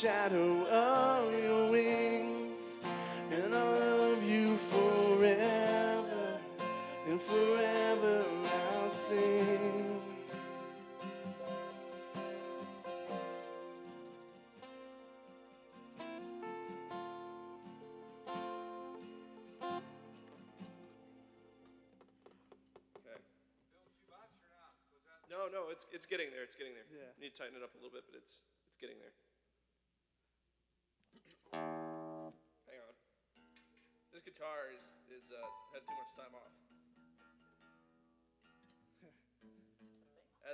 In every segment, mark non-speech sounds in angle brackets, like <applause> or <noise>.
shadow of your wings. And I'll love you forever, and forever I'll sing. No, no, it's it's getting there. It's getting there. Yeah. Need to tighten it up a little bit, but it's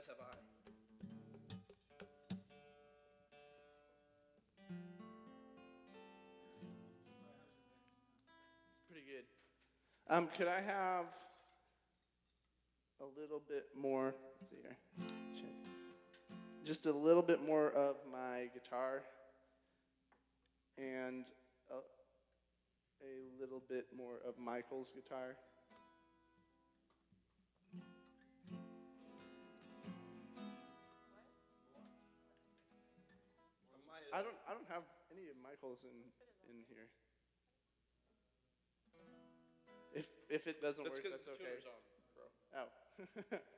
As have I. It's pretty good. Um, could I have a little bit more? See here. Just a little bit more of my guitar and a, a little bit more of Michael's guitar. I don't I don't have any of Michael's in in here. If if it doesn't That's work, because that's the okay. tuner's on, bro. Oh. <laughs>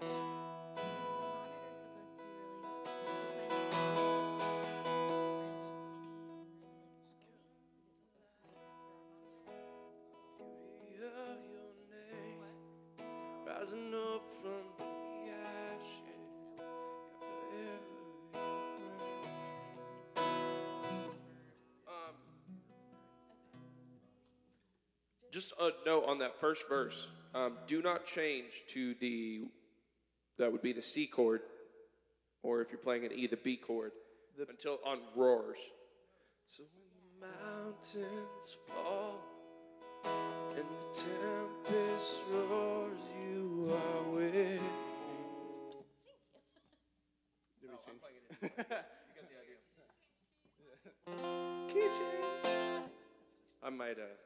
Brian, just a note on that first verse. Um, do not change to the that would be the C chord, or if you're playing an E, the B chord, The- until on roars. So when the mountains fall and the tempest roars, you are with me. Did we change? <laughs> <laughs> you got the idea. I might uh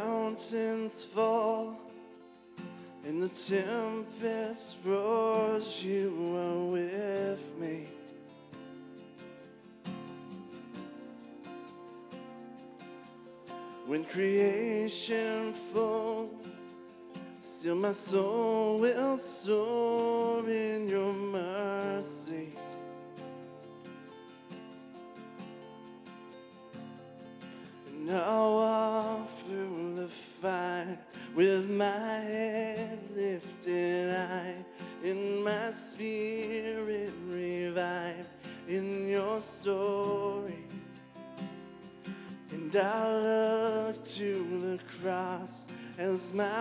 mountains fall and the tempest roars, you are with me. When creation falls, still my soul will soar in your mercy.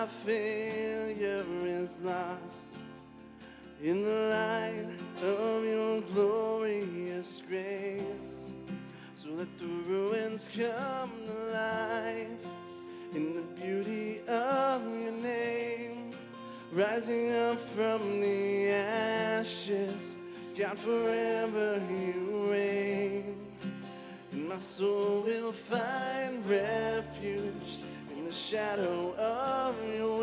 My failure is lost in the light of your glorious grace. So let the ruins come to life in the beauty of your name. Rising up from the ashes, God, forever you reign. And my soul will find refuge shadow of your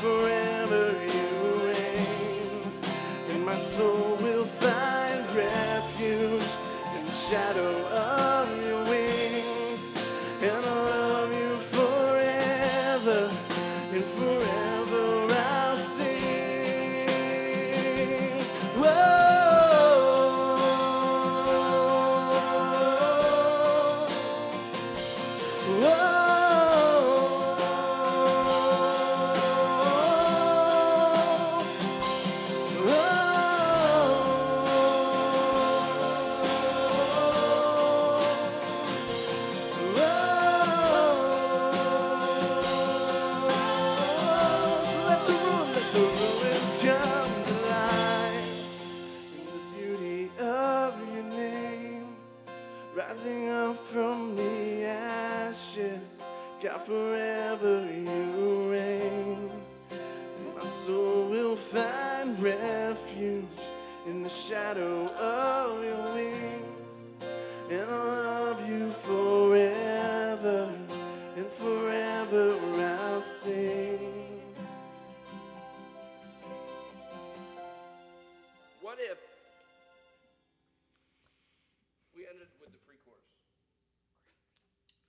forever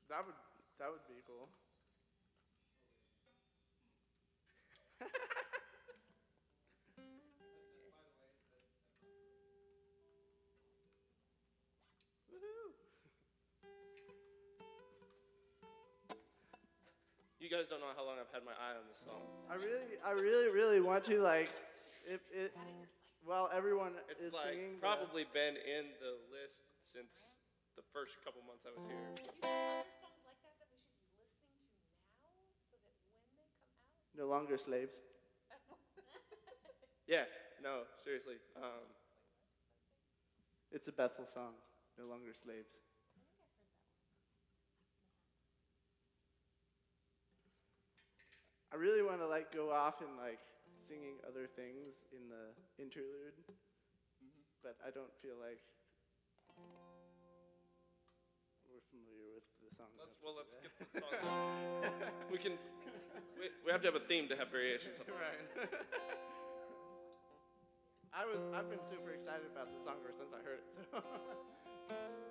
That would that would be cool. You guys don't know how long I've had my eye on this song. I really, I really, really want to like, if it, while everyone It's is like singing, the- probably been in the list since the first couple months I was here. And you have other songs like that that we should be listening to now so that when they come out, no longer slaves. <laughs> Yeah, no, seriously. Um, It's a Bethel song. No longer slaves. I really want to like go off and like singing other things in the interlude, but I don't feel like we're familiar with the song. let's, well, let's do get the song. <laughs> we can. We, we have to have a theme to have variations. right. <laughs> I was I've been super excited about the song ever since I heard it. So. <laughs>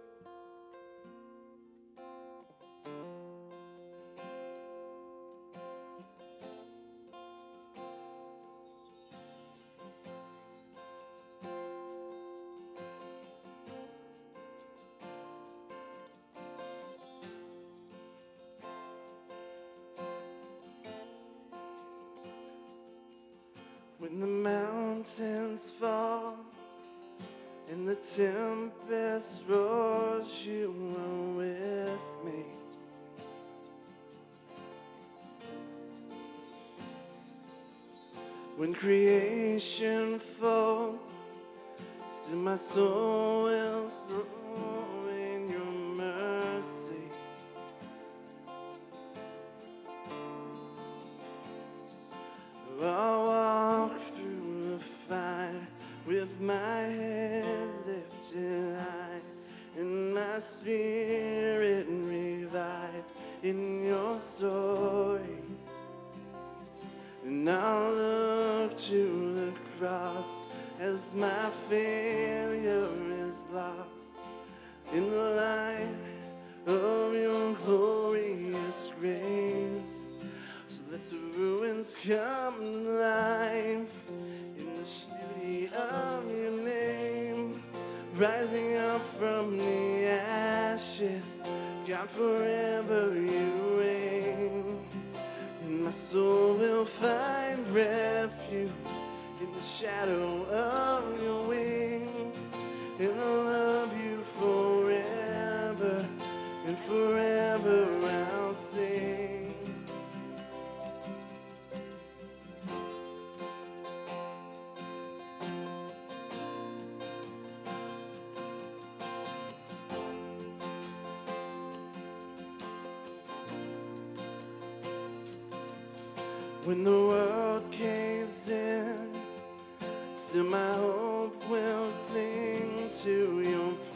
When the mountains fall and the tempest roars, you are with me. When creation falls, still my soul my faith.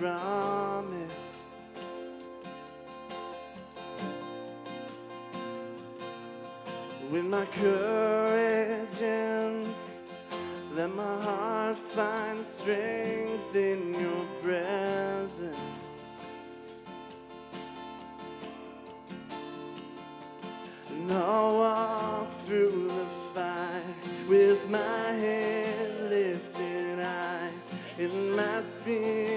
promise. With my courage ends, let my heart find strength in your presence. And I'll walk through the fire with my head lifted high in my spirit.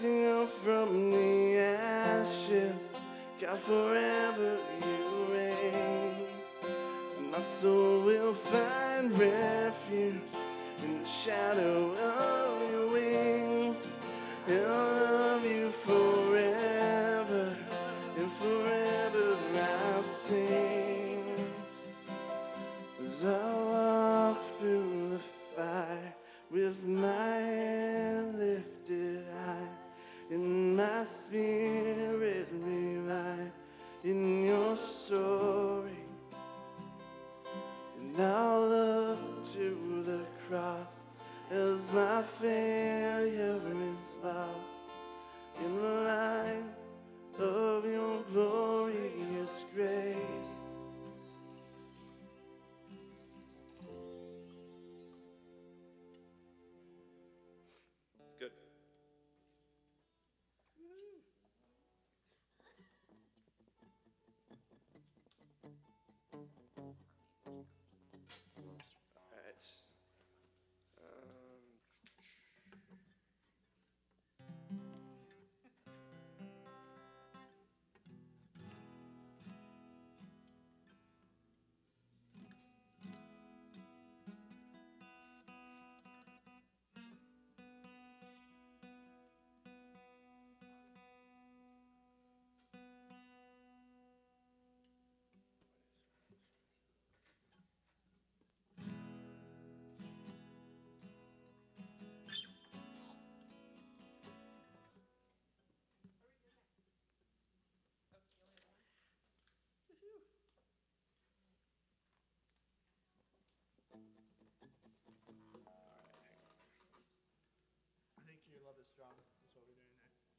rising up from the ashes. God, forever you reign. My soul will find refuge in the shadow of your wings. And I'll love you forever.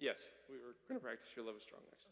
Yes, we were going to practice Your Love is Strong next.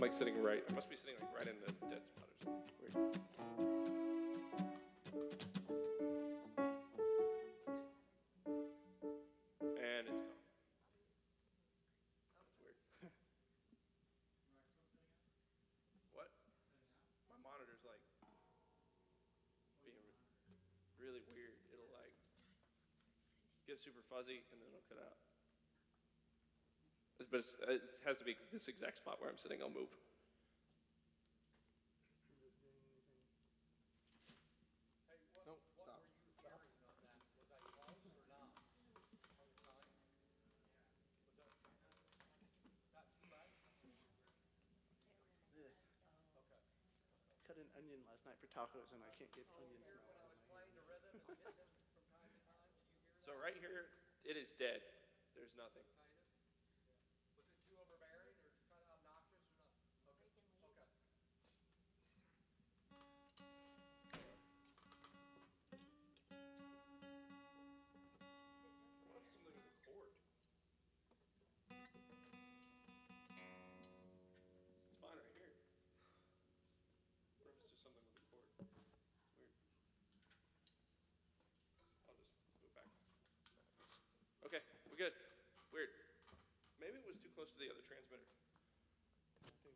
I'm like sitting right. I must be sitting like right in the dead spot or something. Weird. And it's gone. That's weird. <laughs> what? My monitor's like being re- really weird. It'll like get super fuzzy and then it'll cut out. It's- But it has to be this exact spot where I'm sitting. I'll move. No. Cut an onion last night for tacos and I can't get onion smell. out of my- So right here, it is dead. There's nothing. Good. Weird. Maybe it was too close to the other transmitter. I think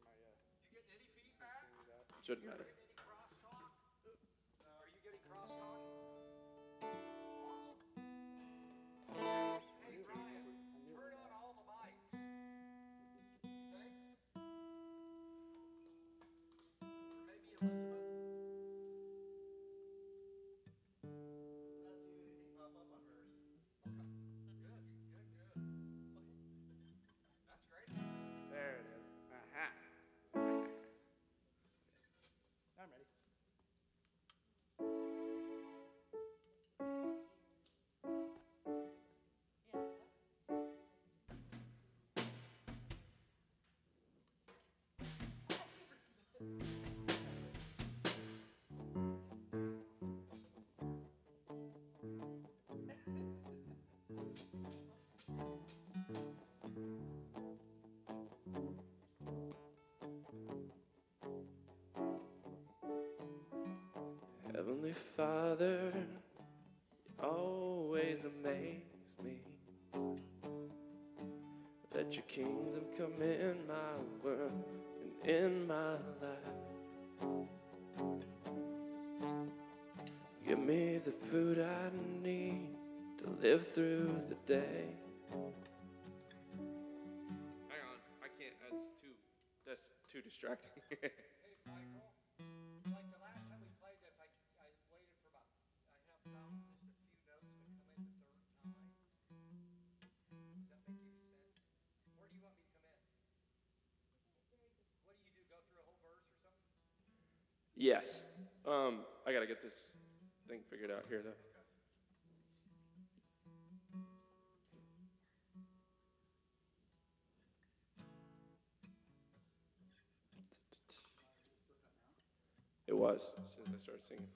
uh, Heavenly Father, you always amaze me. Let your kingdom come in my world and in my life. Live through the day. Hang on, I can't. That's too. That's too distracting. <laughs> Hey, Michael, like the last time we played this, I, I waited for about, I have found just a few notes to come in the third time. Does that make any sense? Where do you want me to come in? What do you do, go through a whole verse or something? Yes. Um, I gotta get this thing figured out here, though. Was as soon as I started singing.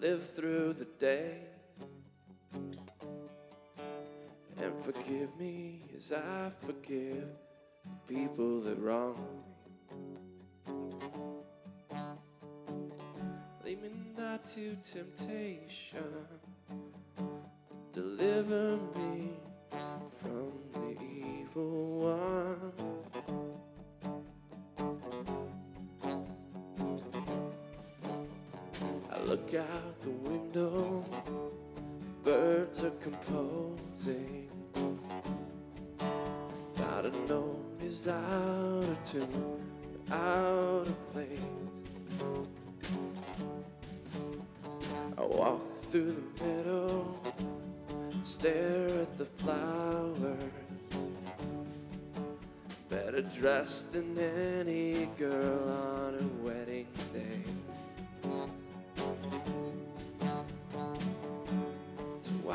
Live through the day. And forgive me as I forgive people that wrong me. Lead me not to temptation, deliver me from the evil one. Look out the window, birds are composing. Not a note is out of tune, out of place. I walk through the meadow, stare at the flowers. Better dressed than any girl on her wedding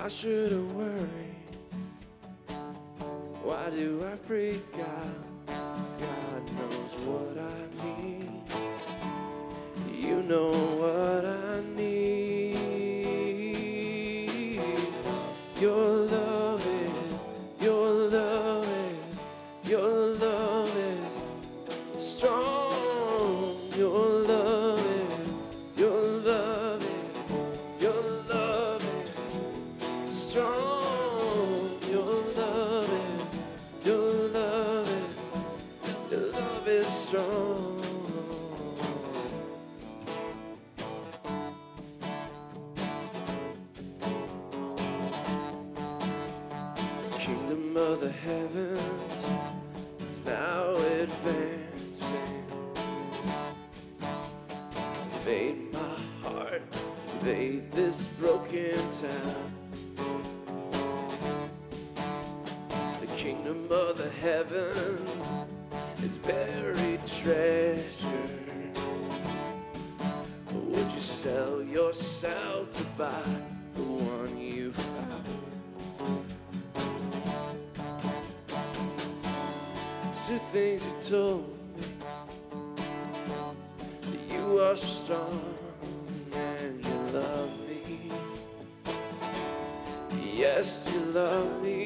why should I worry? Why do I freak out? Things you told me that you are strong and you love me. Yes, you love me.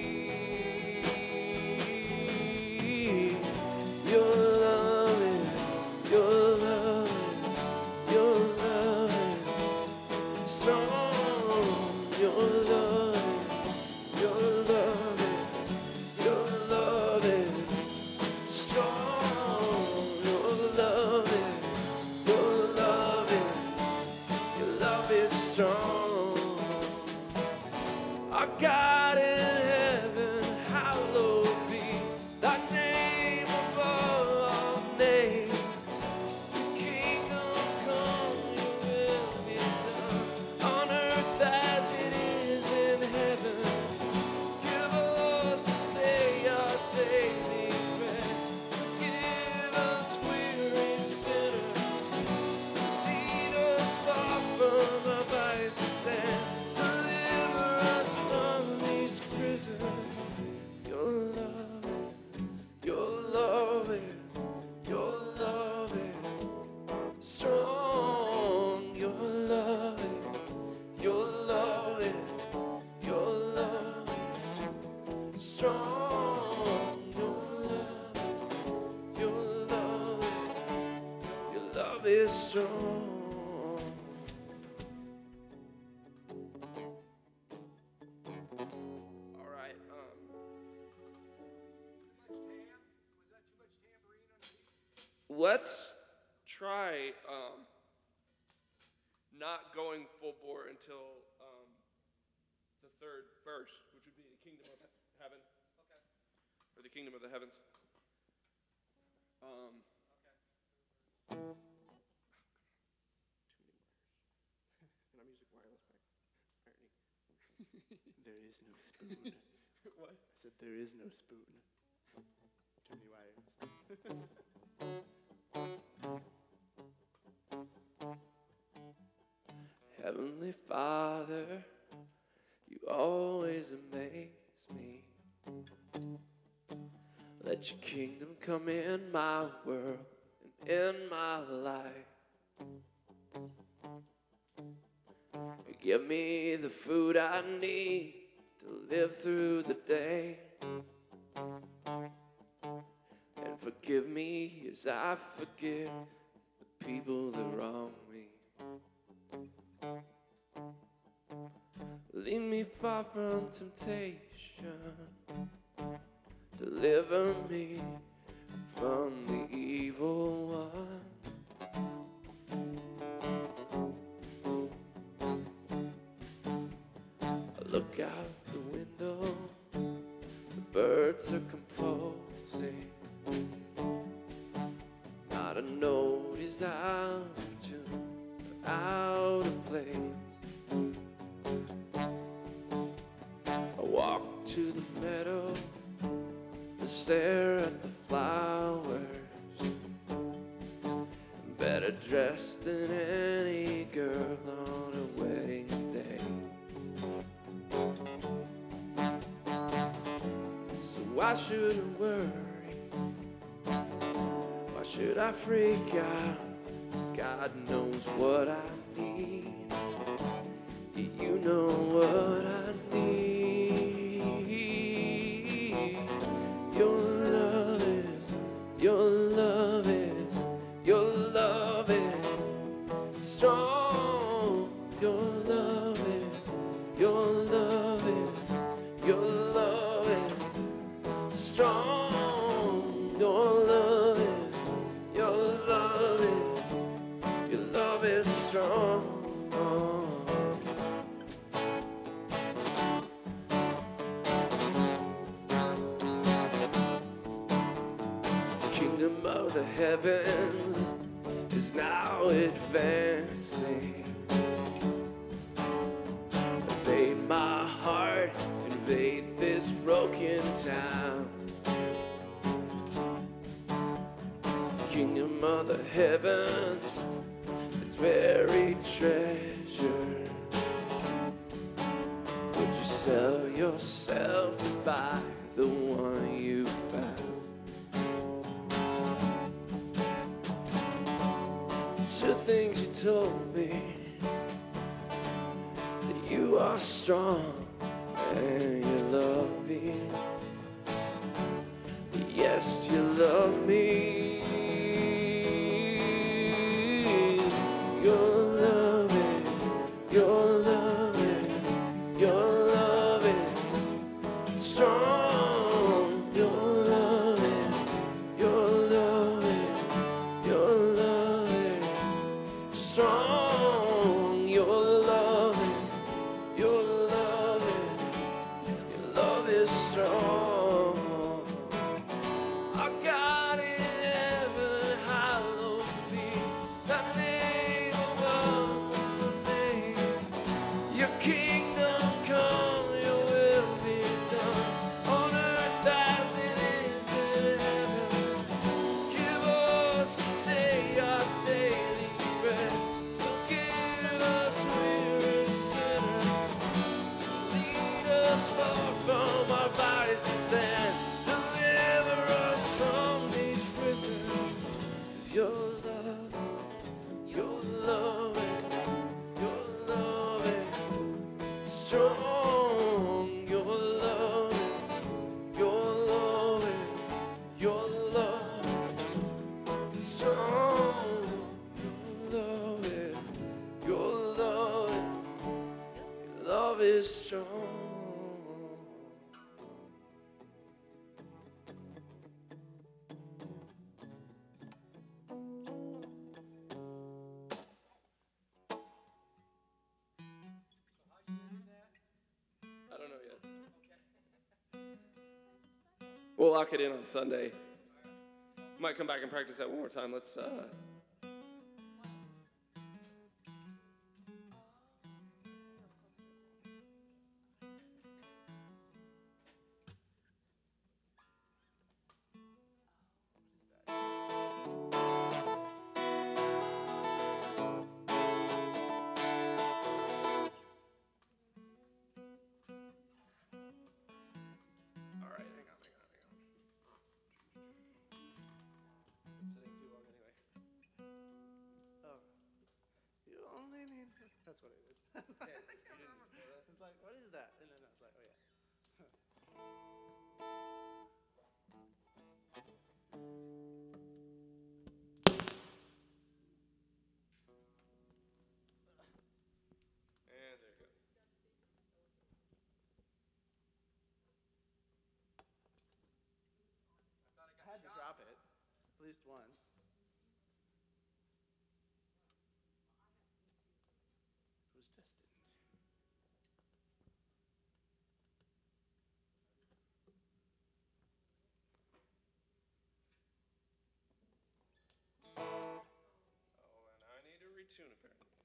Is no spoon. <laughs> what? I said there is no spoon. Many wires. <laughs> Heavenly Father, you always amaze me. Let your kingdom come in my world and in my life. Give me the food I need live through the day. And forgive me as I forgive the people that wrong me. Lead me far from temptation. Deliver me from the evil one. To the meadow to stare at the flowers. Better dressed than any girl on a wedding day. So why should I worry? Why should I freak out? God knows what I heavens is now advancing. Invade my heart, invade this broken town. Kingdom of the heavens is buried treasure. Would you sell yourself to buy the one Two things you told me that you are strong and you love me. Yes, you love me. Love We'll lock it in on Sunday. Might come back and practice that one more time. Let's. Uh, least once. It was destined. Oh, and I need to retune apparently.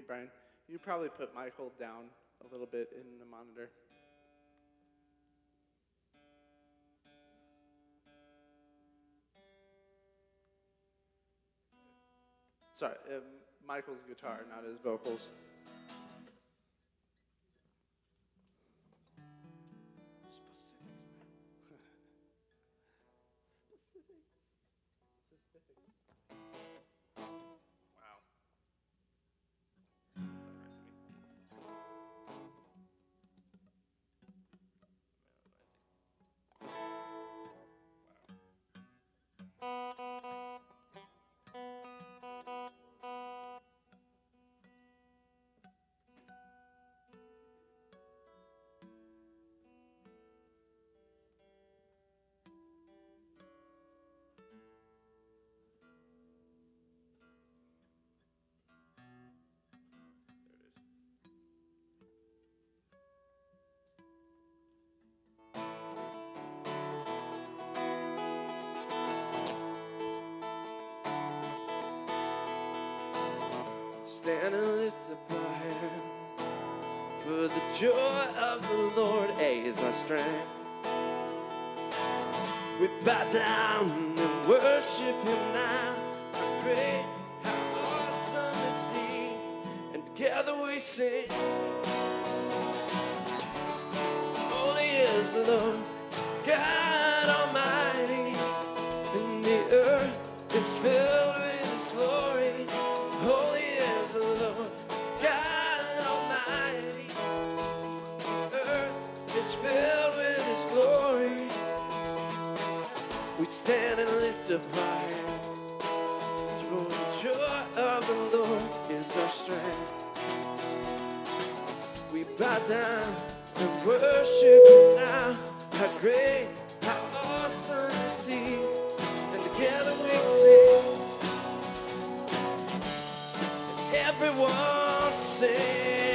Hey, Brian, you probably put Michael down a little bit in the monitor. Sorry, um, Michael's guitar, not his vocals. Stand and lift up our hand. For the joy of the Lord is our strength. We bow down and worship Him now. How great, how awesome is He. And together we sing. Holy is the Lord, God stand and lift up hands. For the joy of the Lord is our strength. We bow down and worship now. How great, how awesome is He. And together we sing. Everyone sings,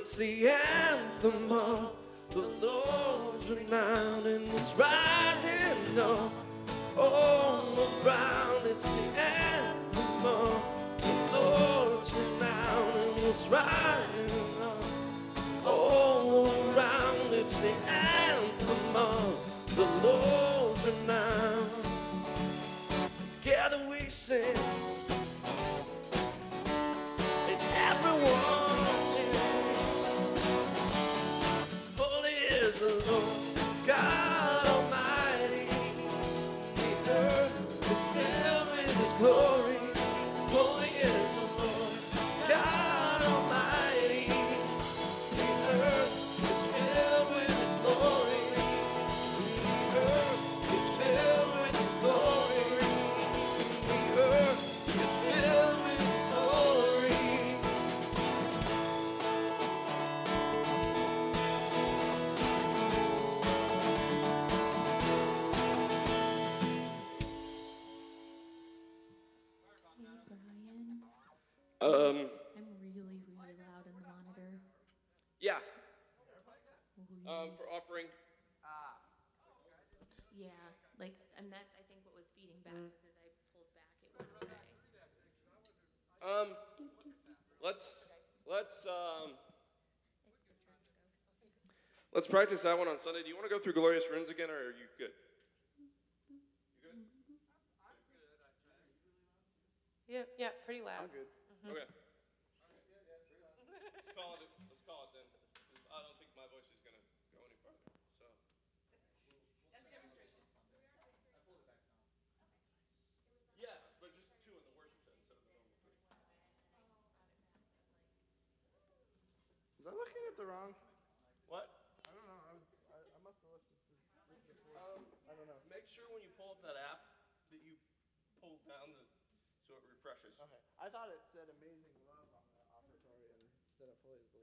It's the anthem of the Lord's renown, and it's rising up all around. It's the anthem of the Lord's renown, and it's rising up all around. It's the anthem of the Lord's renown. Together we sing, Um. I'm really, really loud in the monitor. Yeah. Um. For offering. yeah, like, and that's I think what was feeding back is as I pulled back, it went away. Um. Let's. Let's. Um. It's the church ghosts. Let's practice that one on Sunday. Do you want to go through glorious ruins again, or are you good? Yeah, yeah, pretty loud. I'm good. Mm-hmm. Okay. Let's call it. Let's call it then. I don't think my voice is gonna go any farther. So. That's Demonstration. Yeah, but just two in the worship set instead of the normal three. Was I looking at the wrong? What? I don't know. I was. I, I must have looked at the link before. Um, I don't know. make sure when you pull up that app that you pull down the so it refreshes. Okay. I thought it said amazing love on the offertory instead of holy is.